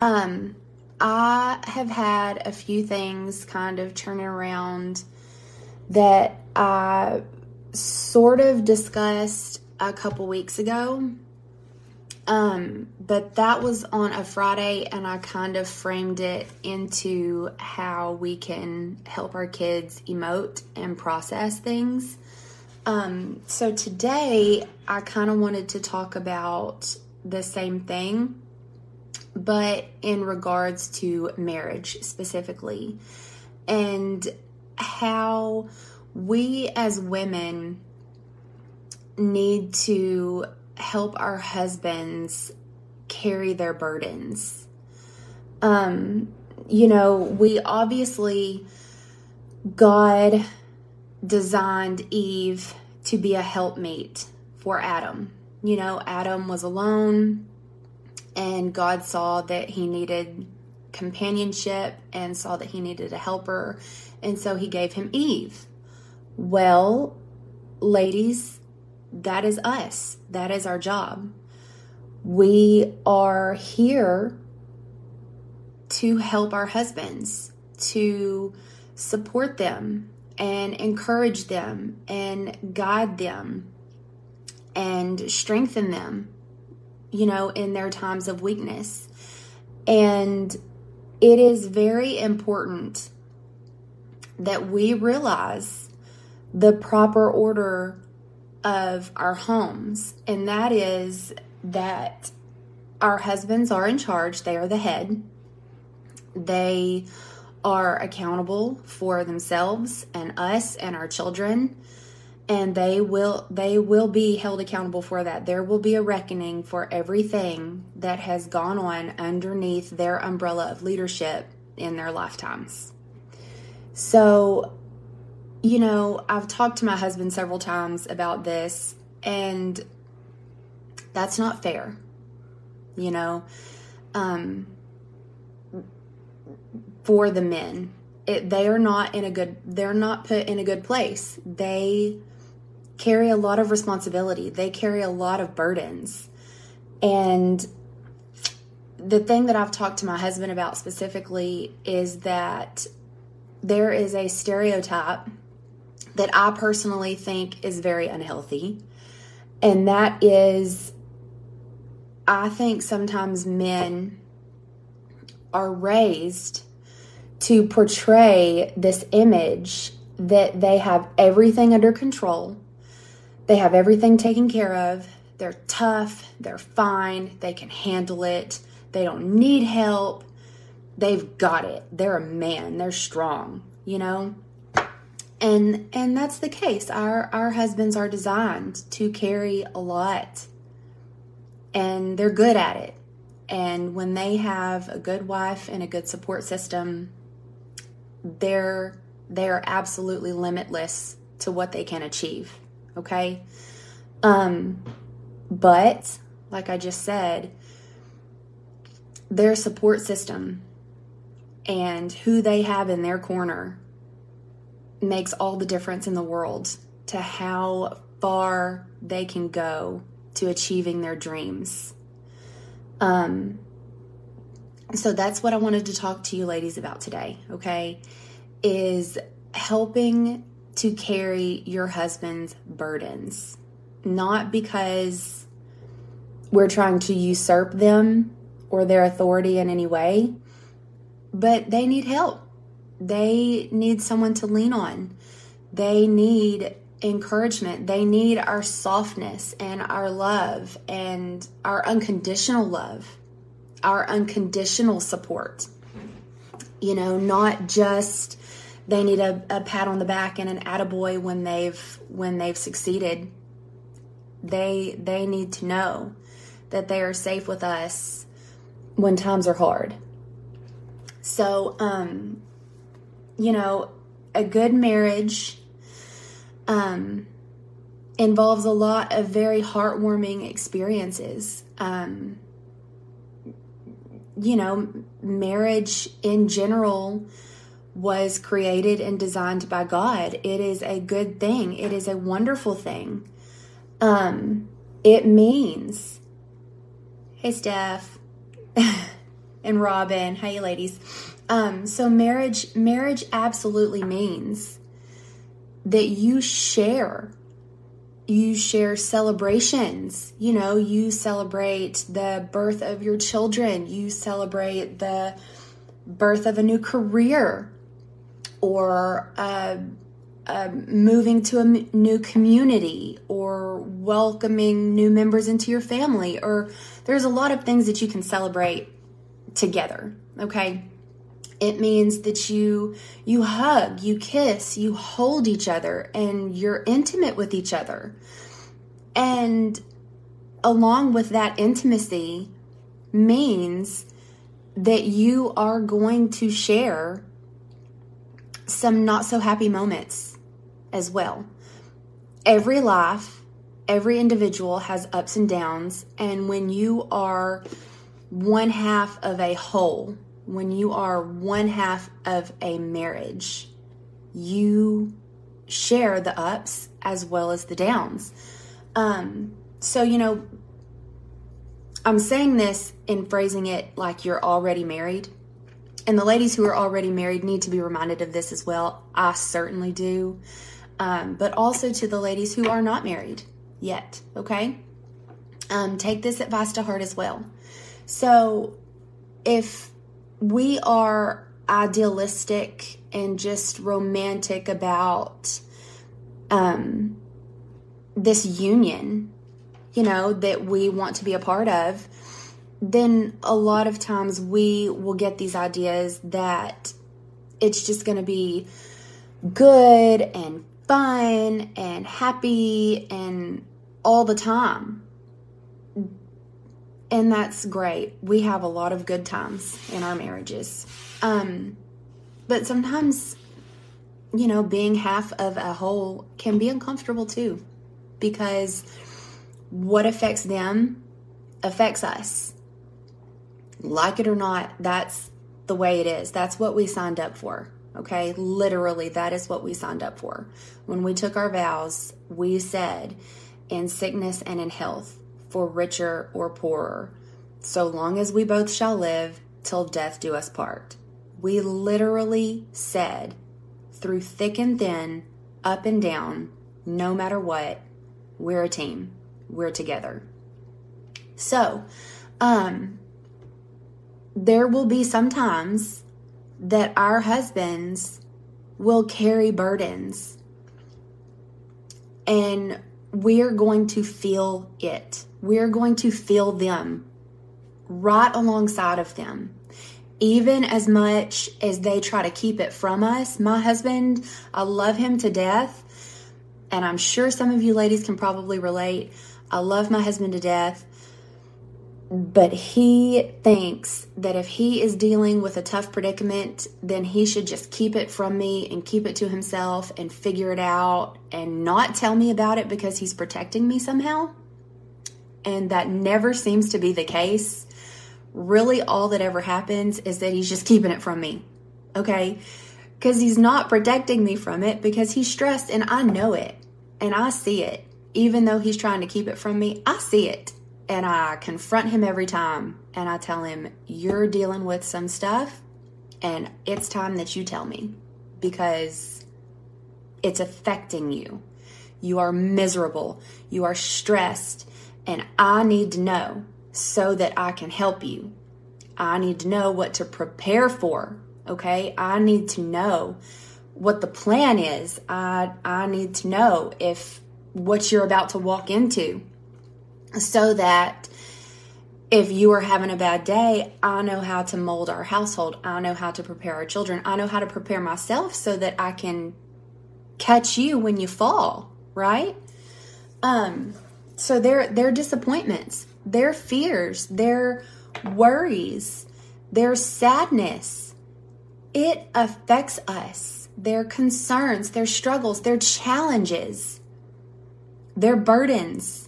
Um, I have had a few things kind of turning around that I sort of discussed a couple weeks ago. Um, but that was on a Friday, and I kind of framed it into how we can help our kids emote and process things. Um, so today, I kind of wanted to talk about the same thing, but in regards to marriage specifically, and how we as women need to help our husbands carry their burdens. Um, you know, we obviously, God designed Eve to be a helpmate for Adam. You know, Adam was alone, and God saw that he needed companionship and saw that he needed a helper, and so he gave him Eve. Well, ladies, that is us. That is our job. We are here to help our husbands, to support them and encourage them and guide them and strengthen them, you know, in their times of weakness. And it is very important that we realize the proper order of our homes, and that is that our husbands are in charge, they are the head. They are accountable for themselves and us and our children and they will they will be held accountable for that there will be a reckoning for everything that has gone on underneath their umbrella of leadership in their lifetimes so you know, I've talked to my husband several times about this, and that's not fair. You know, um, for the men, it, they are not in a good. They're not put in a good place. They carry a lot of responsibility. They carry a lot of burdens, and the thing that I've talked to my husband about specifically is that there is a stereotype that I personally think is very unhealthy. And that is, I think sometimes men are raised to portray this image that they have everything under control, they have everything taken care of, they're tough, they're fine, they can handle it, they don't need help, they've got it, they're a man, they're strong, you know? and and that's the case. Our our husbands are designed to carry a lot and they're good at it. And when they have a good wife and a good support system they're they're absolutely limitless to what they can achieve okay um but like i just said their support system and who they have in their corner makes all the difference in the world to how far they can go to achieving their dreams. Um, so that's what I wanted to talk to you ladies about today, okay? Is helping to carry your husband's burdens. Not because we're trying to usurp them or their authority in any way, but they need help. They need someone to lean on. They need encouragement. They need our softness and our love and our unconditional love, our unconditional support. You know, not just they need a, a pat on the back and an attaboy when they've when they've succeeded. They they need to know that they are safe with us when times are hard. So um you know, a good marriage um, involves a lot of very heartwarming experiences. Um, you know, marriage in general was created and designed by God. It is a good thing, it is a wonderful thing. Um, it means, hey, Steph. and Robin. Hey, ladies. Um, so marriage, marriage absolutely means that you share. You share celebrations. You know, you celebrate the birth of your children. You celebrate the birth of a new career or uh, uh, moving to a m- new community or welcoming new members into your family or there's a lot of things that you can celebrate together okay? It means that you you hug you kiss you hold each other and you're intimate with each other. And along with that intimacy means that you are going to share some not so happy moments as well. Every life, every individual has ups and downs, and when you are one half of a whole, when you are one half of a marriage, you share the ups as well as the downs. Um, so, you know, I'm saying this and phrasing it like you're already married. And the ladies who are already married need to be reminded of this as well. I certainly do. Um, but also to the ladies who are not married yet, okay? Um, take this advice to heart as well. So, if we are idealistic and just romantic about um, this union, you know, that we want to be a part of, then a lot of times we will get these ideas that it's just going to be good and fun and happy and all the time. And that's great. We have a lot of good times in our marriages. Um, but sometimes, you know, being half of a whole can be uncomfortable too because what affects them affects us. Like it or not, that's the way it is. That's what we signed up for. Okay, literally, that is what we signed up for. When we took our vows, we said, in sickness and in health, for richer or poorer, so long as we both shall live, till death do us part. We literally said, through thick and thin, up and down, no matter what, we're a team we're together. So, um, there will be some times that our husbands will carry burdens and we're going to feel it. We're going to feel them right alongside of them. Even as much as they try to keep it from us. My husband, I love him to death. And I'm sure some of you ladies can probably relate. I love my husband to death, but he thinks that if he is dealing with a tough predicament, then he should just keep it from me and keep it to himself and figure it out and not tell me about it because he's protecting me somehow. And that never seems to be the case. Really, all that ever happens is that he's just keeping it from me. Okay? Because he's not protecting me from it because he's stressed and I know it and I see it even though he's trying to keep it from me, I see it. And I confront him every time and I tell him, You're dealing with some stuff, and it's time that you tell me because it's affecting you. You are miserable, you are stressed, and I need to know so that I can help you. I need to know what to prepare for, okay? I need to know what the plan is. I I need to know if what you're about to walk into so that if you are having a bad day, I know how to mold our household. I know how to prepare our children. I know how to prepare myself so that I can catch you when you fall, right? Um so their their disappointments, their fears, their worries, their sadness, it affects us. Their concerns, their struggles, their challenges their burdens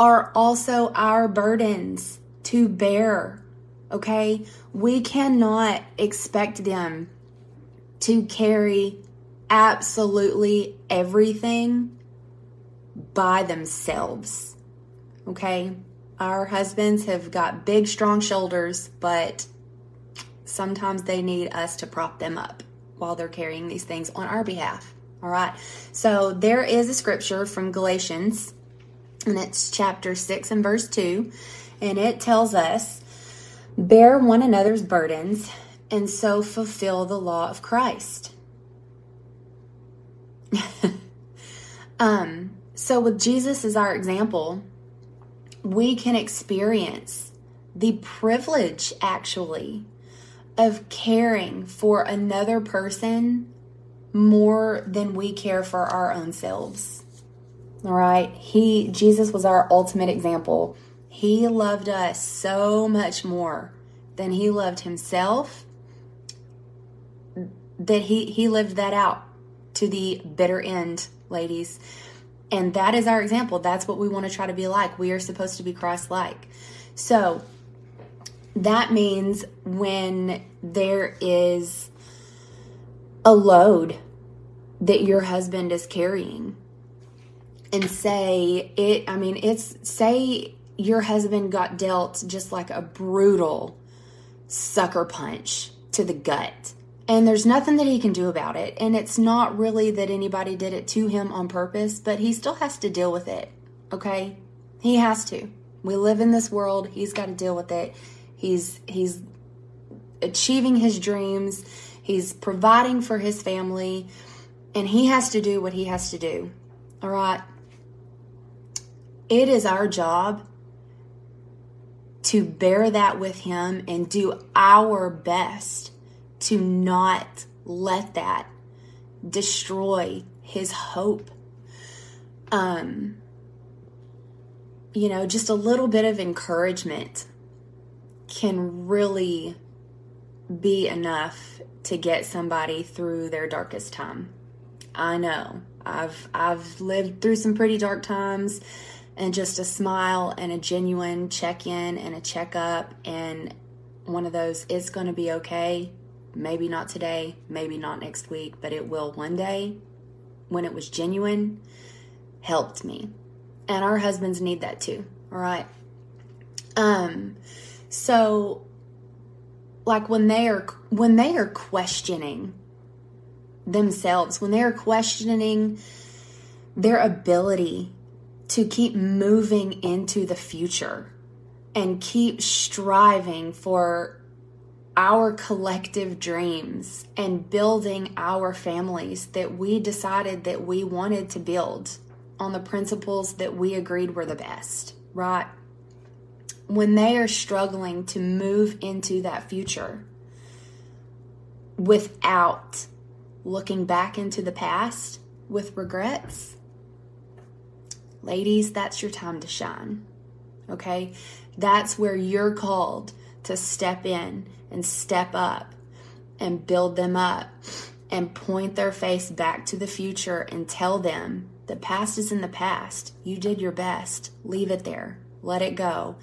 are also our burdens to bear. Okay? We cannot expect them to carry absolutely everything by themselves. Okay? Our husbands have got big, strong shoulders, but Sometimes they need us to prop them up while they're carrying these things on our behalf. All right. So there is a scripture from Galatians, and it's chapter 6 and verse 2, and it tells us, Bear one another's burdens, and so fulfill the law of Christ. um, so, with Jesus as our example, we can experience the privilege actually of caring for another person more than we care for our own selves. All right? He Jesus was our ultimate example. He loved us so much more than he loved himself that he he lived that out to the bitter end, ladies. And that is our example. That's what we want to try to be like. We are supposed to be Christ like. So that means when there is a load that your husband is carrying and say it i mean it's say your husband got dealt just like a brutal sucker punch to the gut and there's nothing that he can do about it and it's not really that anybody did it to him on purpose but he still has to deal with it okay? He has to. We live in this world. He's got to deal with it. He's he's achieving his dreams. He's providing for his family, and he has to do what he has to do. All right. It is our job to bear that with him and do our best to not let that destroy his hope. Um, you know, just a little bit of encouragement can really be enough to get somebody through their darkest time. I know. I've I've lived through some pretty dark times and just a smile and a genuine check-in and a check-up and one of those it's going to be okay. Maybe not today, maybe not next week, but it will one day when it was genuine helped me. And our husbands need that too. All right. Um so like when they are when they are questioning themselves when they are questioning their ability to keep moving into the future and keep striving for our collective dreams and building our families that we decided that we wanted to build on the principles that we agreed were the best, right? when they are struggling to move into that future without looking back into the past with regrets, ladies, that's your time to shine. Okay? That's where you're called to step in and step up and build them up and point their face back to the future and tell them the past is in the past. You did your best. Leave it there. Let it go.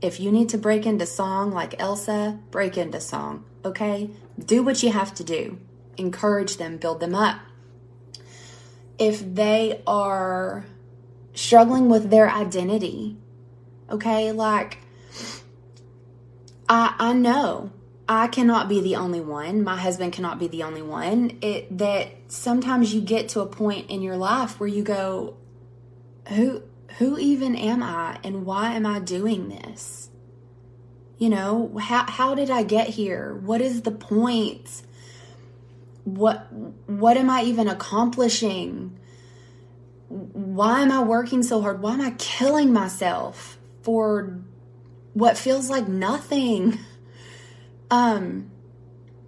If you need to break into song like Elsa, break into song, okay? Do what you have to do. Encourage them, build them up. If they are struggling with their identity, okay, like I I know I cannot be the only one. My husband cannot be the only one. It that sometimes you get to a point in your life where you go, who who even am I and why am I doing this? You know, how how did I get here? What is the point? What what am I even accomplishing? Why am I working so hard? Why am I killing myself for what feels like nothing? Um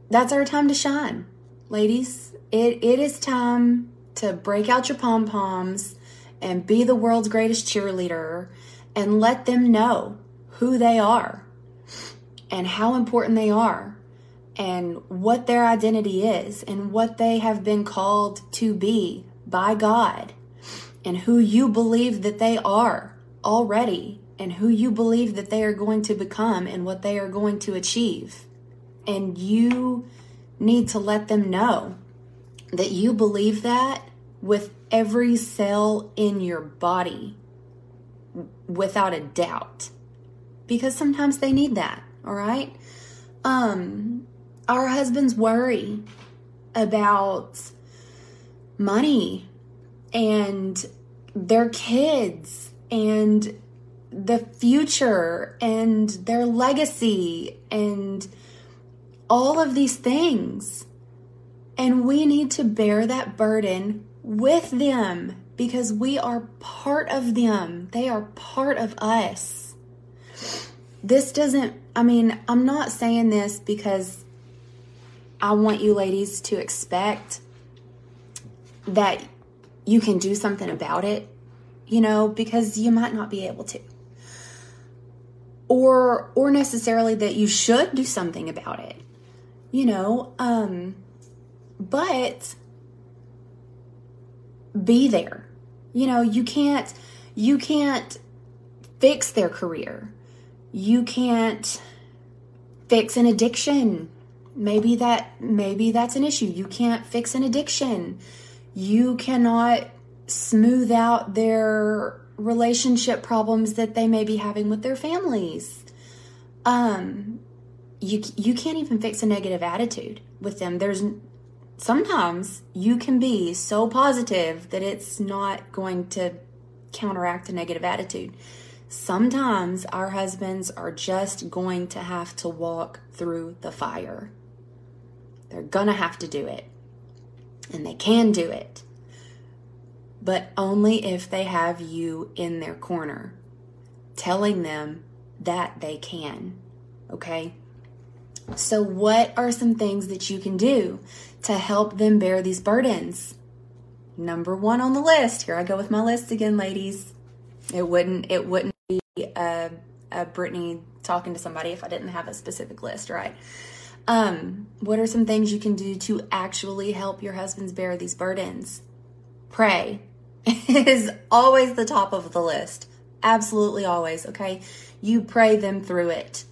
that's our time to shine, ladies. It it is time to break out your pom-poms and be the world's greatest cheerleader and let them know who they are and how important they are and what their identity is and what they have been called to be by God and who you believe that they are already and who you believe that they are going to become and what they are going to achieve. And you need to let them know that you believe that with every cell in your body without a doubt because sometimes they need that all right um our husbands worry about money and their kids and the future and their legacy and all of these things. And we need to bear that burden with them because we are part of them. They are part of us. This doesn't, I mean, I'm not saying this because I want you ladies to expect that you can do something about it, you know, because you might not be able to. Or or necessarily that you should do something about it. You know, um but be there. You know, you can't you can't fix their career. You can't fix an addiction. Maybe that maybe that's an issue. You can't fix an addiction. You cannot smooth out their relationship problems that they may be having with their families. Um you you can't even fix a negative attitude with them. There's sometimes you can be so positive that it's not going to counteract a negative attitude. Sometimes our husbands are just going to have to walk through the fire. They're to have to do it. And they can do it. But only if they have you in their corner, telling them that they can. Okay? So, what are some things that you can do to help them bear these burdens? Number one on the list. Here I go with my list again, ladies. It wouldn't. It wouldn't be a, a Britteny talking to somebody if I didn't have a specific list, right? Um, what are some things you can do to actually help your husbands bear these burdens? Pray is always the top of the list. Absolutely always, okay? You pray them through it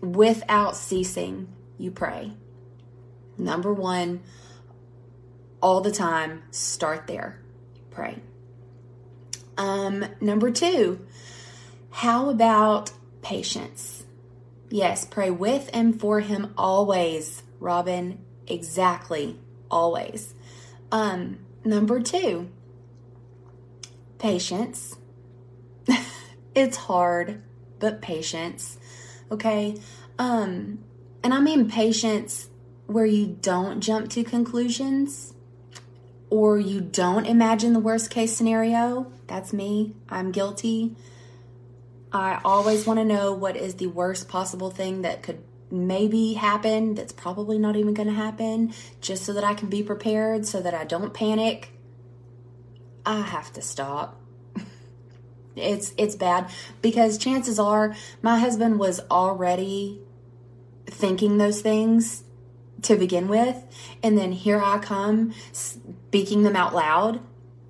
without ceasing, you pray. Number one, all the time, start there. Pray. Um, number two, how about patience? Yes, pray with and for him always, Robin. Exactly, always. Um, number two, patience. it's hard, but patience. Okay. Um, and I mean patience where you don't jump to conclusions or you don't imagine the worst case scenario. That's me. I'm guilty. I always want to know what is the worst possible thing that could maybe happen that's probably not even going to happen just so that I can be prepared so that I don't panic. I have to stop. It's it's bad because chances are my husband was already thinking those things to begin with and then here I come speaking them out loud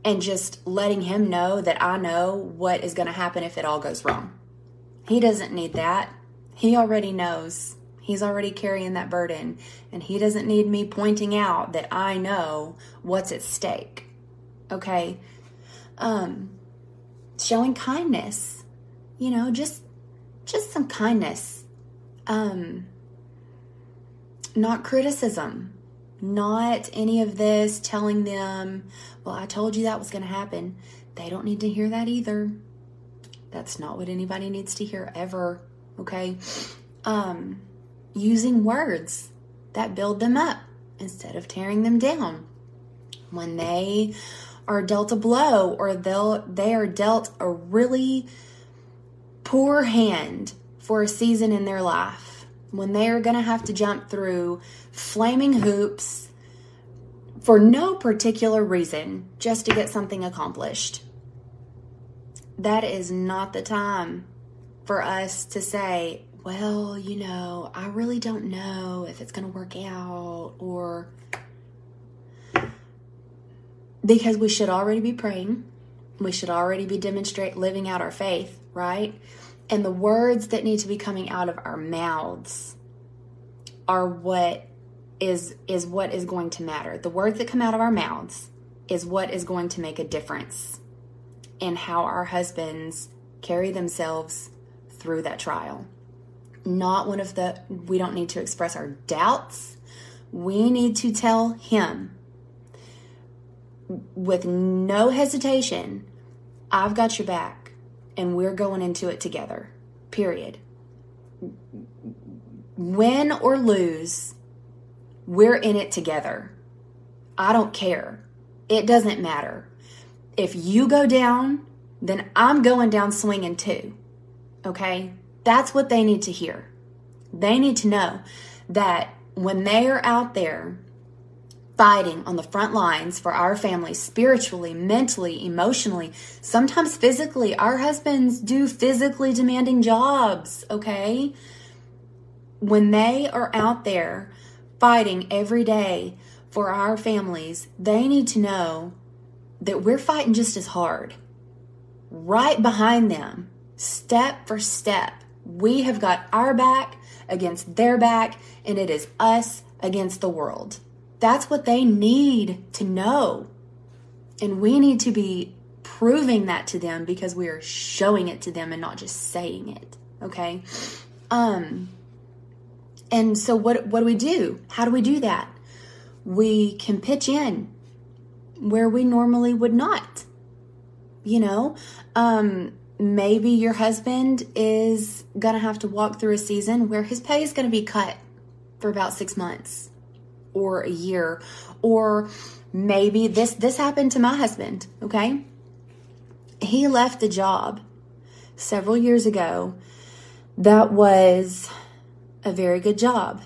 and just letting him know that I know what is going to happen if it all goes wrong. He doesn't need that. He already knows. He's already carrying that burden and he doesn't need me pointing out that I know what's at stake. Okay? Um showing kindness you know just just some kindness um not criticism not any of this telling them well i told you that was going to happen. They don't need to hear that either. That's not what anybody needs to hear ever okay? Um using words that build them up instead of tearing them down. When they are dealt a blow or they'll they are dealt a really poor hand for a season in their life when they are going to have to jump through flaming hoops for no particular reason just to get something accomplished. That is not the time for us to say, well, you know, I really don't know if it's going to work out or because we should already be praying. We should already be demonstrate living out our faith, right? And the words that need to be coming out of our mouths are what is is what is going to matter. The words that come out of our mouths is what is going to make a difference in how our husbands carry themselves through that trial. not one of the, we don't need to express our doubts. We need to tell him with no hesitation, I've got your back and we're going into it together. Period. Win or lose, we're in it together. I don't care. It doesn't matter. If you go down, then I'm going down swinging too. Okay? That's what they need to hear. They need to know that when they are out there fighting on the front lines for our families spiritually, mentally, emotionally, sometimes physically. Our husbands do physically demanding jobs, okay? When they are out there fighting every day for our families, they need to know that we're fighting just as hard. Right behind them, step for step. We have got our back against their back, and it is us against the world. That's what they need to know. And we need to be proving that to them because we are showing it to them and not just saying it. Okay? Um and so what what do we do? How do we do that? We can pitch in where we normally would not. You know, um maybe your husband is going to have to walk through a season where his pay is going to be cut for about 6 months or a year or maybe this this happened to my husband okay? He left the job several years ago that was a very good job.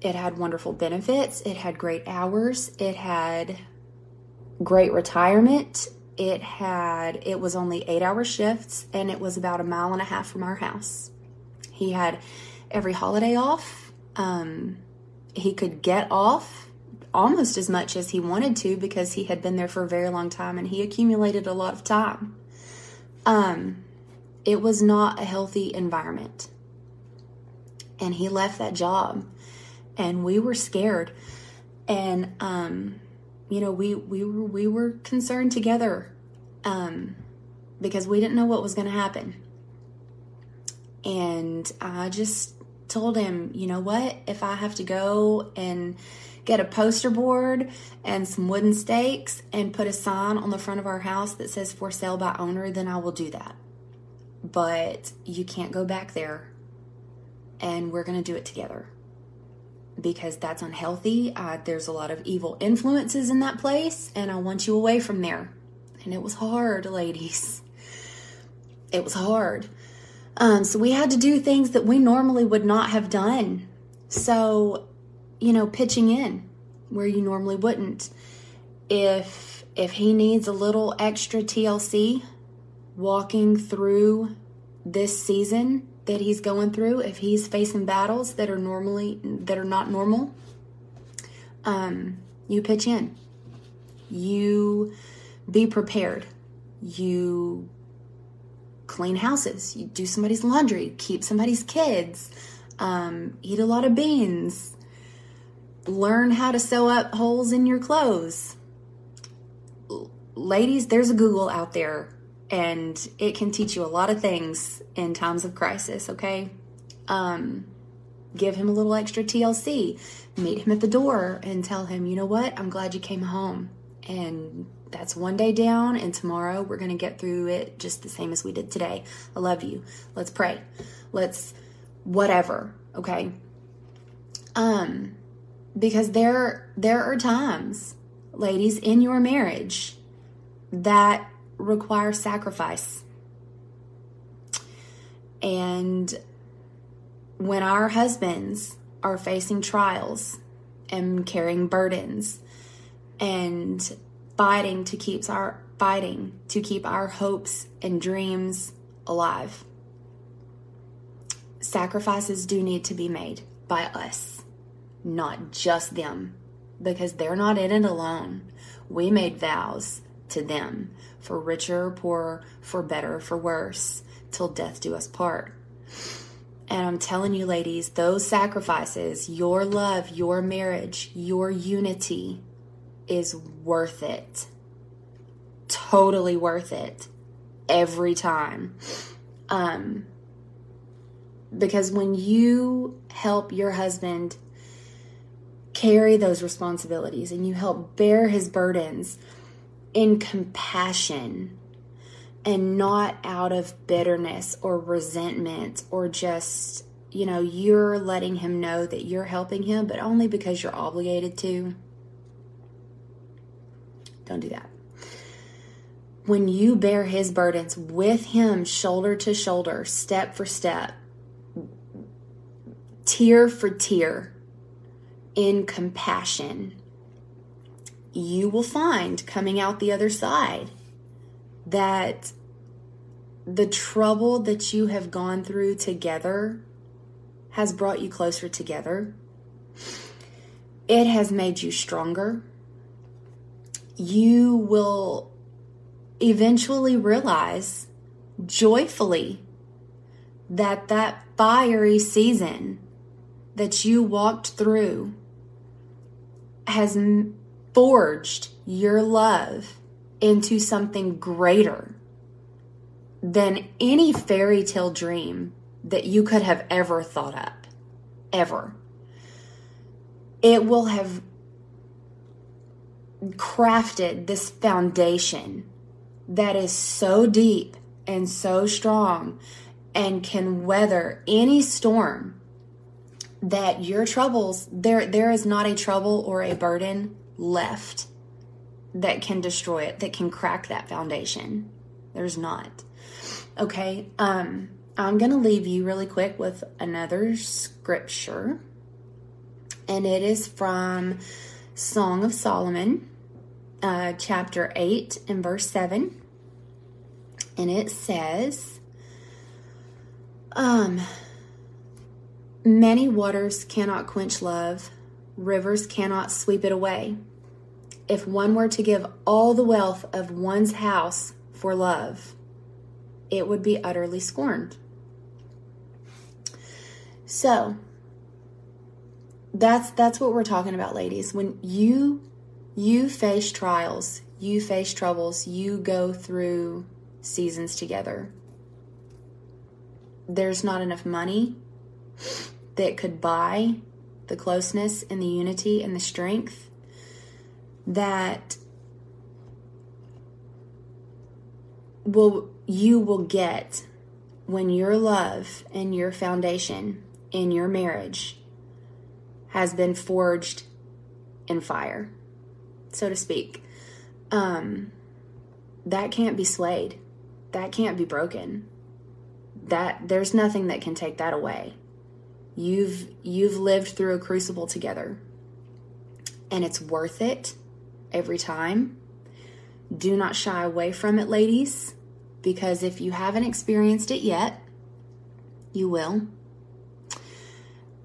It had wonderful benefits. It had great hours. It had great retirement. It had it was only 8 hour shifts and it was about a mile and a half from our house. He had every holiday off um, he could get off almost as much as he wanted to because he had been there for a very long time and he accumulated a lot of time. Um, it was not a healthy environment. And he left that job and we were scared. And um, you know, we we were we were concerned together um, because we didn't know what was going to happen. And I just told him, you know what? If I have to go and get a poster board and some wooden stakes and put a sign on the front of our house that says for sale by owner, then I will do that. But you can't go back there and we're going to do it together because that's unhealthy. Uh, there's a lot of evil influences in that place and I want you away from there. And it was hard, ladies. It was hard. Um, so we had to do things that we normally would not have done. So, you know, pitching in where you normally wouldn't. If if he needs a little extra TLC walking through this season that he's going through, if he's facing battles that are normally that are not normal, um, you pitch in. You be prepared. You clean houses, you do somebody's laundry, keep somebody's kids, um, eat a lot of beans, learn how to sew up holes in your clothes. Ladies, there's a Google out there and it can teach you a lot of things in times of crisis, okay? Um, give him a little extra TLC, meet him at the door and tell him, you know what, I'm glad you came home. And that's one day down, and tomorrow we're going to get through it just the same as we did today. I love you. Let's pray. Let's whatever, okay? Um because there there are times, ladies, in your marriage that require sacrifice. And when our husbands are facing trials and carrying burdens and fighting to keep our fighting to keep our hopes and dreams alive. Sacrifices do need to be made by us, not just them, because they're not in it alone. We made vows to them for richer or poorer, for better or for worse, till death do us part. And I'm telling you, ladies, those sacrifices, your love, your marriage, your unity, is worth it. Totally worth it every time. Um Because when you help your husband carry those responsibilities and you help bear his burdens in compassion and not out of bitterness or resentment or just, you know, you're letting him know that you're helping him, but only because you're obligated to. Don't do that. When you bear his burdens with him, shoulder to shoulder, step for step, tear for tear, in compassion, you will find coming out the other side that the trouble that you have gone through together has brought you closer together. It has made you stronger. You will eventually realize joyfully that that fiery season that you walked through has forged your love into something greater than any fairy tale dream that you could have ever thought up. Ever. It will have crafted this foundation that is so deep and so strong and can weather any storm that your troubles there there is not a trouble or a burden left that can destroy it that can crack that foundation. There's not. Okay um i'm gonna leave you really quick with another scripture and it is from song of solomon uh, chapter 8 and verse 7 and it says um Many waters cannot quench love, rivers cannot sweep it away. If one were to give all the wealth of one's house for love, it would be utterly scorned. So, that's that's what we're talking about ladies. When you you face trials, you face troubles, you go through seasons together. There's not enough money that could buy the closeness and the unity and the strength that will you will get when your love and your foundation in your marriage has been forged in fire so to speak um that can't be swayed that can't be broken that there's nothing that can take that away You've you've lived through a crucible together. And it's worth it every time. Do not shy away from it, ladies, because if you haven't experienced it yet, you will.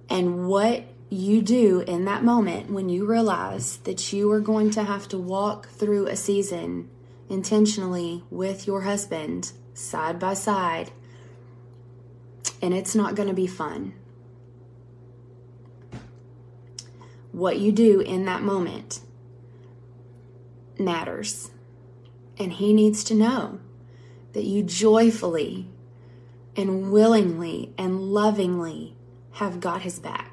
And what you do in that moment when you realize that you are going to have to walk through a season intentionally with your husband side by side, and it's not going to be fun. what you do in that moment matters. And he needs to know that you joyfully and willingly and lovingly have got his back.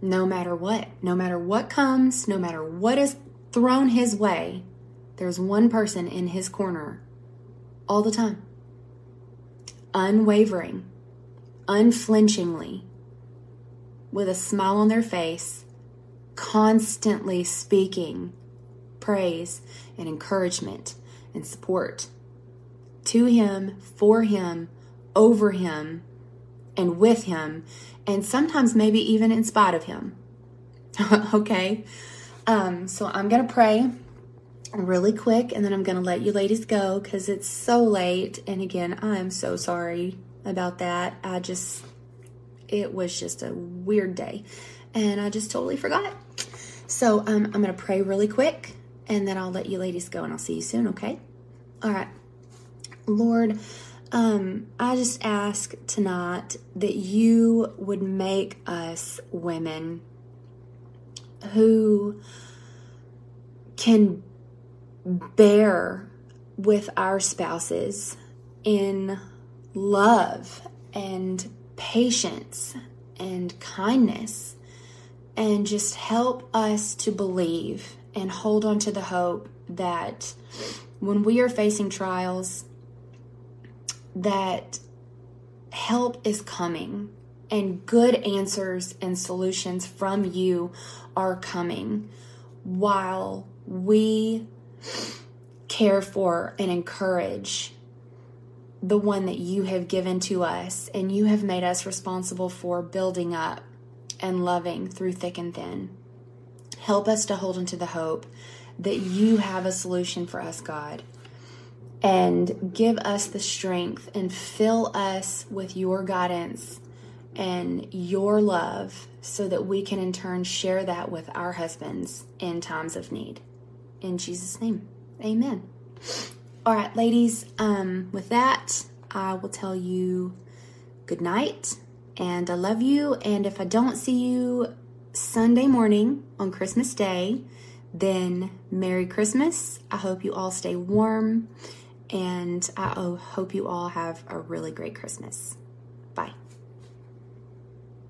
No matter what, no matter what comes, no matter what is thrown his way, there's one person in his corner all the time. Unwavering, unflinchingly, with a smile on their face, constantly speaking praise and encouragement and support to Him, for Him, over Him, and with Him, and sometimes maybe even in spite of Him. okay? Um, so I'm going to pray really quick and then I'm going to let you ladies go because it's so late. And again, I'm so sorry about that. I just it was just a weird day and I just totally forgot. So um, I'm going to pray really quick and then I'll let you ladies go and I'll see you soon, okay? All right. Lord, um, I just ask tonight that you would make us women who can bear with our spouses in love and patience and kindness and just help us to believe and hold on to the hope that when we are facing trials that help is coming and good answers and solutions from you are coming while we care for and encourage the one that you have given to us and you have made us responsible for building up and loving through thick and thin. Help us to hold into the hope that you have a solution for us, God. And give us the strength and fill us with your guidance and your love so that we can in turn share that with our husbands in times of need. In Jesus' name, amen. All right, ladies, um, with that, I will tell you good night and I love you. And if I don't see you Sunday morning on Christmas Day, then Merry Christmas. I hope you all stay warm and I hope you all have a really great Christmas.